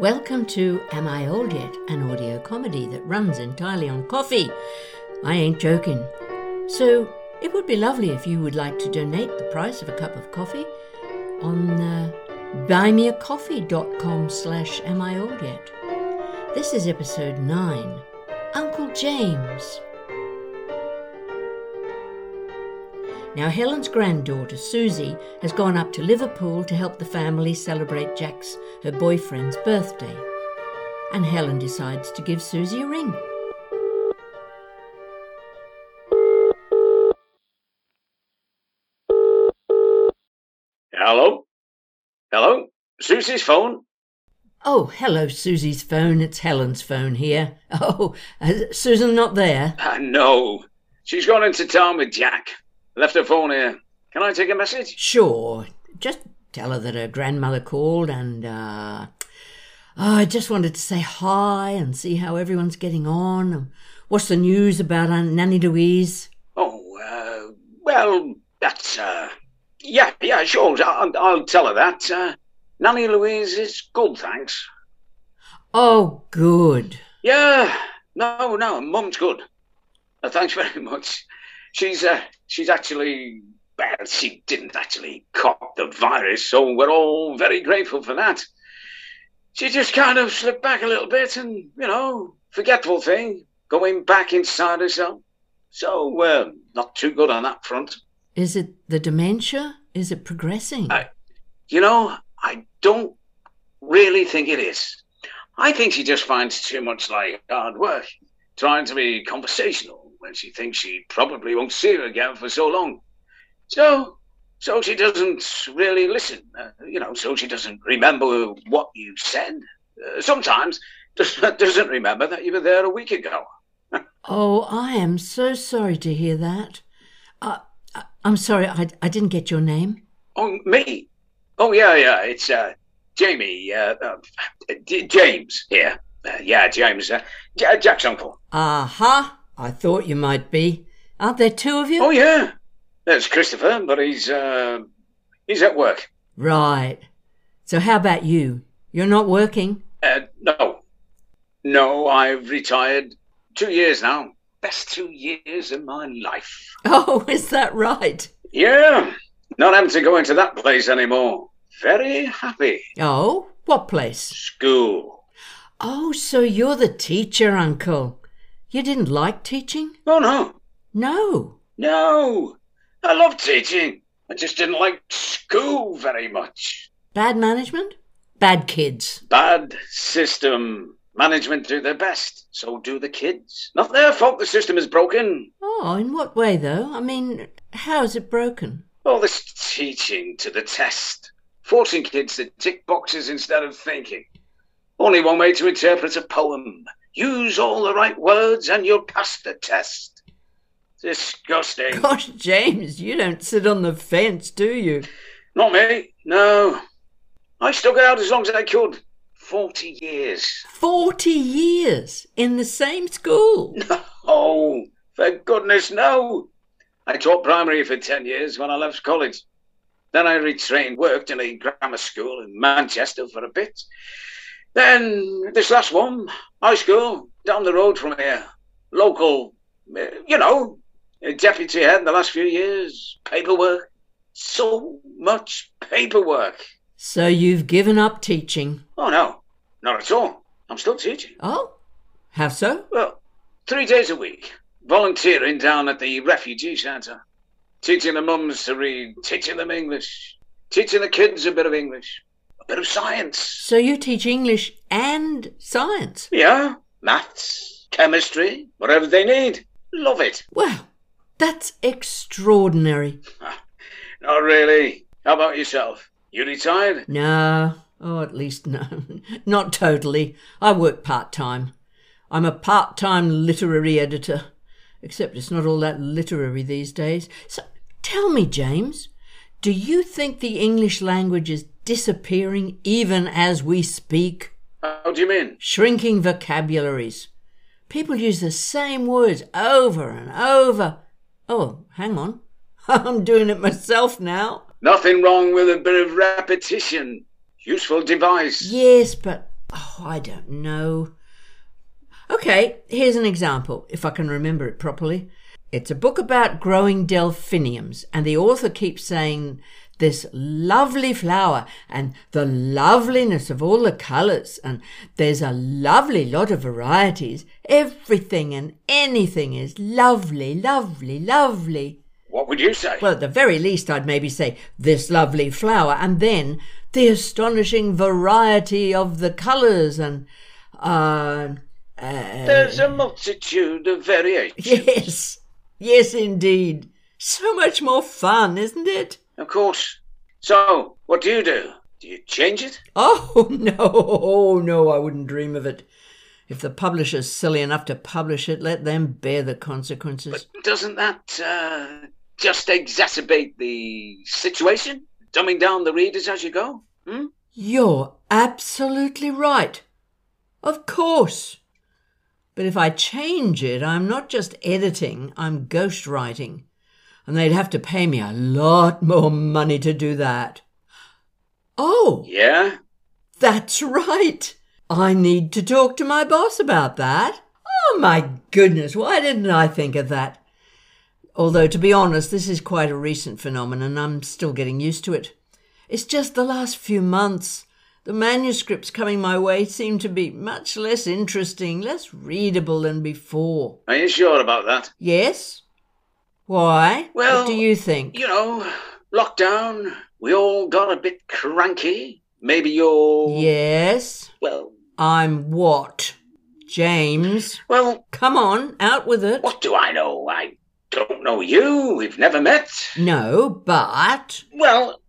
Welcome to Am I Old Yet? An audio comedy that runs entirely on coffee. I ain't joking. So, it would be lovely if you would like to donate the price of a cup of coffee on uh, buymeacoffee.com slash am I old yet. This is episode 9, Uncle James. Now, Helen's granddaughter, Susie, has gone up to Liverpool to help the family celebrate Jack's, her boyfriend's, birthday. And Helen decides to give Susie a ring. Hello? Hello? Susie's phone? Oh, hello, Susie's phone. It's Helen's phone here. Oh, uh, Susan not there? Uh, no. She's gone into town with Jack. Left her phone here. Can I take a message? Sure. Just tell her that her grandmother called and, uh. I just wanted to say hi and see how everyone's getting on. What's the news about Aunt Nanny Louise? Oh, uh, well, that's, uh. Yeah, yeah, sure. I'll, I'll tell her that. Uh, Nanny Louise is good, thanks. Oh, good. Yeah, no, no, Mum's good. Uh, thanks very much. She's, uh, she's actually, well, she didn't actually cop the virus, so we're all very grateful for that. She just kind of slipped back a little bit and, you know, forgetful thing, going back inside herself. So, uh, not too good on that front. Is it the dementia? Is it progressing? I, you know, I don't really think it is. I think she just finds too much like hard work, trying to be conversational when she thinks she probably won't see her again for so long. So, so she doesn't really listen. Uh, you know, so she doesn't remember what you said. Uh, sometimes just doesn't remember that you were there a week ago. oh, I am so sorry to hear that. Uh, I'm sorry, I, I didn't get your name. Oh, me? Oh, yeah, yeah. It's uh, Jamie. Uh, uh, James here. Uh, yeah, James. Uh, Jack's uncle. Aha. I thought you might be. Aren't there two of you? Oh, yeah. There's Christopher, but he's, uh, he's at work. Right. So how about you? You're not working? Uh, no. No, I've retired two years now. Best two years of my life. Oh, is that right? Yeah. Not having to go into that place anymore. Very happy. Oh, what place? School. Oh, so you're the teacher, Uncle. You didn't like teaching? Oh, no. No. No. I love teaching. I just didn't like school very much. Bad management? Bad kids. Bad system. Management do their best, so do the kids. Not their fault the system is broken. Oh, in what way, though? I mean, how is it broken? All this teaching to the test, forcing kids to tick boxes instead of thinking. Only one way to interpret a poem. Use all the right words and you'll pass the test. Disgusting. Gosh, James, you don't sit on the fence, do you? Not me, no. I stuck it out as long as I could. Forty years. Forty years? In the same school? No, for goodness, no. I taught primary for ten years when I left college. Then I retrained, worked in a grammar school in Manchester for a bit. Then this last one, high school, down the road from here. Local, eh, you know, deputy head in the last few years. Paperwork. So much paperwork. So you've given up teaching? Oh, no. Not at all. I'm still teaching. Oh? How so? Well, three days a week. Volunteering down at the refugee centre. Teaching the mums to read, teaching them English, teaching the kids a bit of English, a bit of science. So you teach English and science? Yeah. Maths, chemistry, whatever they need. Love it. Well, that's extraordinary. Ah, not really. How about yourself? You retired? No. Oh, at least no. Not totally. I work part time. I'm a part time literary editor. Except it's not all that literary these days. So tell me, James, do you think the English language is disappearing even as we speak? How do you mean? Shrinking vocabularies. People use the same words over and over. Oh, hang on. I'm doing it myself now. Nothing wrong with a bit of repetition. Useful device. Yes, but Oh, I don't know. Okay, here's an example, if I can remember it properly. It's a book about growing delphiniums, and the author keeps saying this lovely flower and the loveliness of all the colours, and there's a lovely lot of varieties. Everything and anything is lovely, lovely, lovely. What would you say? Well, at the very least, I'd maybe say this lovely flower, and then the astonishing variety of the colours and. Uh, uh, There's a multitude of variations. yes, yes, indeed. So much more fun, isn't it? Of course. So, what do you do? Do you change it? Oh, no, oh, no, I wouldn't dream of it. If the publisher's silly enough to publish it, let them bear the consequences. But doesn't that uh, just exacerbate the situation? Dumbing down the readers as you go? Hmm? You're absolutely right. Of course. But if I change it, I'm not just editing, I'm ghostwriting. And they'd have to pay me a lot more money to do that. Oh, Yeah? that's right. I need to talk to my boss about that. Oh my goodness, why didn't I think of that? Although, to be honest, this is quite a recent phenomenon. I'm still getting used to it. It's just the last few months. The manuscripts coming my way seem to be much less interesting, less readable than before. Are you sure about that? Yes? Why? Well, what do you think? You know, lockdown, we all got a bit cranky. Maybe you're. Yes? Well, I'm what? James? well, Come on, out with it. what do I know? I don't know you. We've never met. No, but. Well,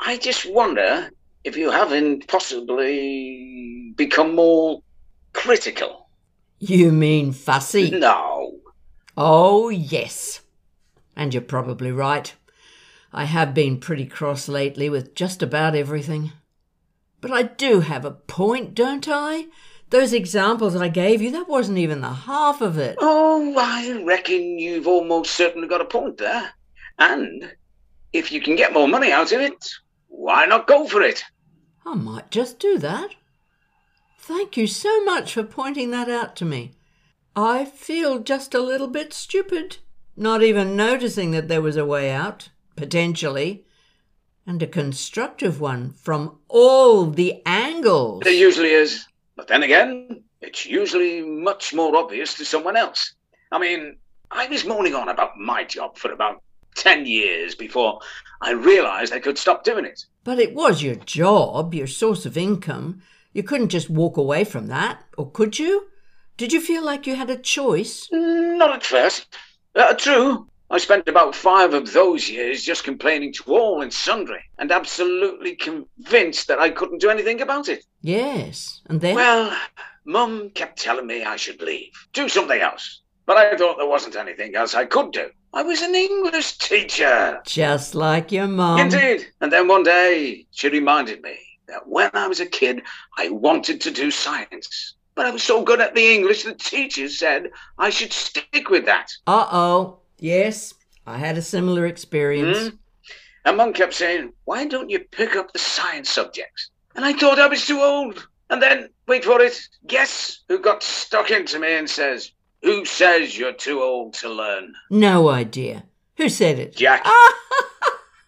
I just wonder if you haven't possibly become more critical. You mean fussy? No. Oh, yes. And you're probably right. I have been pretty cross lately with just about everything. But I do have a point, don't I? Those examples I gave you, that wasn't even the half of it. Oh, I reckon you've almost certainly got a point there. And if you can get more money out of it, why not go for it? I might just do that. Thank you so much for pointing that out to me. I feel just a little bit stupid, not even noticing that there was a way out, potentially, and a constructive one from all the angles. There usually is. But then again, it's usually much more obvious to someone else. I mean, I was moaning on about my job for about 10 years before I realized I could stop doing it. But it was your job, your source of income. You couldn't just walk away from that, or could you? Did you feel like you had a choice? Not at first. Uh, true. I spent about five of those years just complaining to all and sundry, and absolutely convinced that I couldn't do anything about it. Yes. And then? Well, Mum kept telling me I should leave, do something else. But I thought there wasn't anything else I could do. I was an English teacher. just like your mum. Indeed. And then one day she reminded me that when I was a kid, I wanted to do science. But I was so good at the English, the teachers said I should stick with that. Uh oh. Yes, I had a similar experience. Hmm? And Mum kept saying, Why don't you pick up the science subjects? And I thought I was too old. And then, wait for it, guess who got stuck into me and says, Who says you're too old to learn? No idea. Who said it? Jack.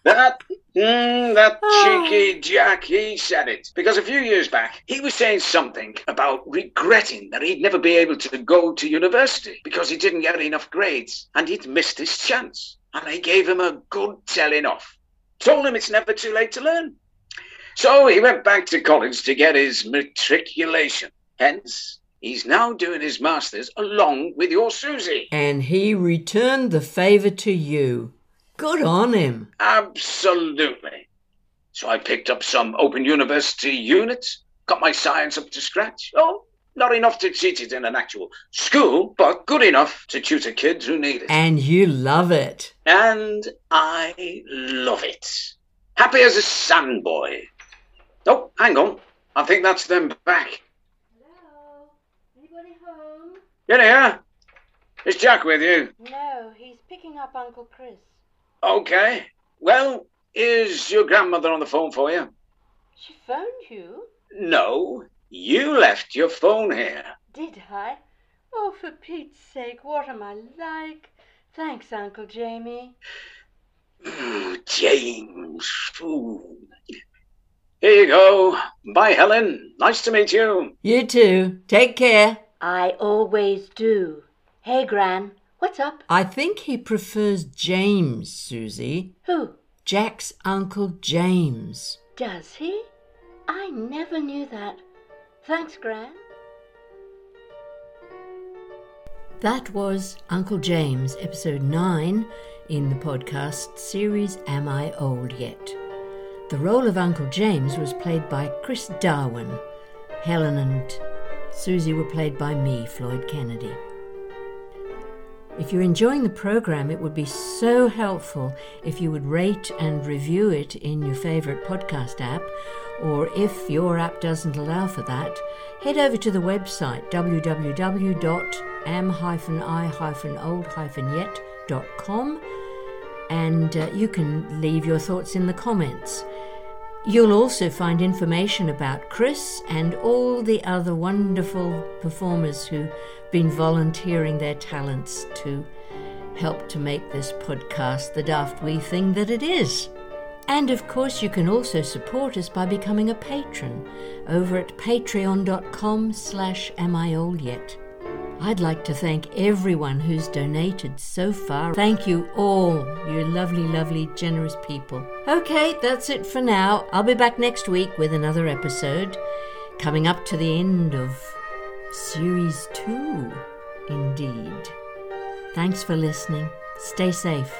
That, mm, that cheeky Jack, he said it. Because a few years back, he was saying something about regretting that he'd never be able to go to university because he didn't get enough grades and he'd missed his chance. And they gave him a good telling off. Told him it's never too late to learn. So he went back to college to get his matriculation. Hence, he's now doing his master's along with your Susie. And he returned the favour to you. Good on him. Absolutely. So I picked up some Open University units, got my science up to scratch. Oh, not enough to teach it in an actual school, but good enough to tutor kids who need it. And you love it. And I love it. Happy as a sandboy. Oh, hang on. I think that's them back. Hello? Anybody home? Get here. Is Jack with you? No, he's picking up Uncle Chris. Okay. Well, is your grandmother on the phone for you? She phoned you? No. You left your phone here. Did I? Oh, for Pete's sake, what am I like? Thanks, Uncle Jamie. Ooh, James. Ooh. Here you go. Bye, Helen. Nice to meet you. You too. Take care. I always do. Hey, Gran, what's up? I think he prefers James, Susie. Who? Jack's Uncle James. Does he? I never knew that. Thanks, Gran. That was Uncle James, episode 9 in the podcast series Am I Old Yet? The role of Uncle James was played by Chris Darwin. Helen and Susie were played by me, Floyd Kennedy. If you're enjoying the program, it would be so helpful if you would rate and review it in your favourite podcast app, or if your app doesn't allow for that, head over to the website www.am-i-old-yet.com and uh, you can leave your thoughts in the comments. You'll also find information about Chris and all the other wonderful performers who've been volunteering their talents to help to make this podcast the daft wee thing that it is. And of course, you can also support us by becoming a patron over at patreon.com slash amioldyet. I'd like to thank everyone who's donated so far. Thank you all, you lovely, lovely, generous people. Okay, that's it for now. I'll be back next week with another episode, coming up to the end of Series 2, indeed. Thanks for listening. Stay safe.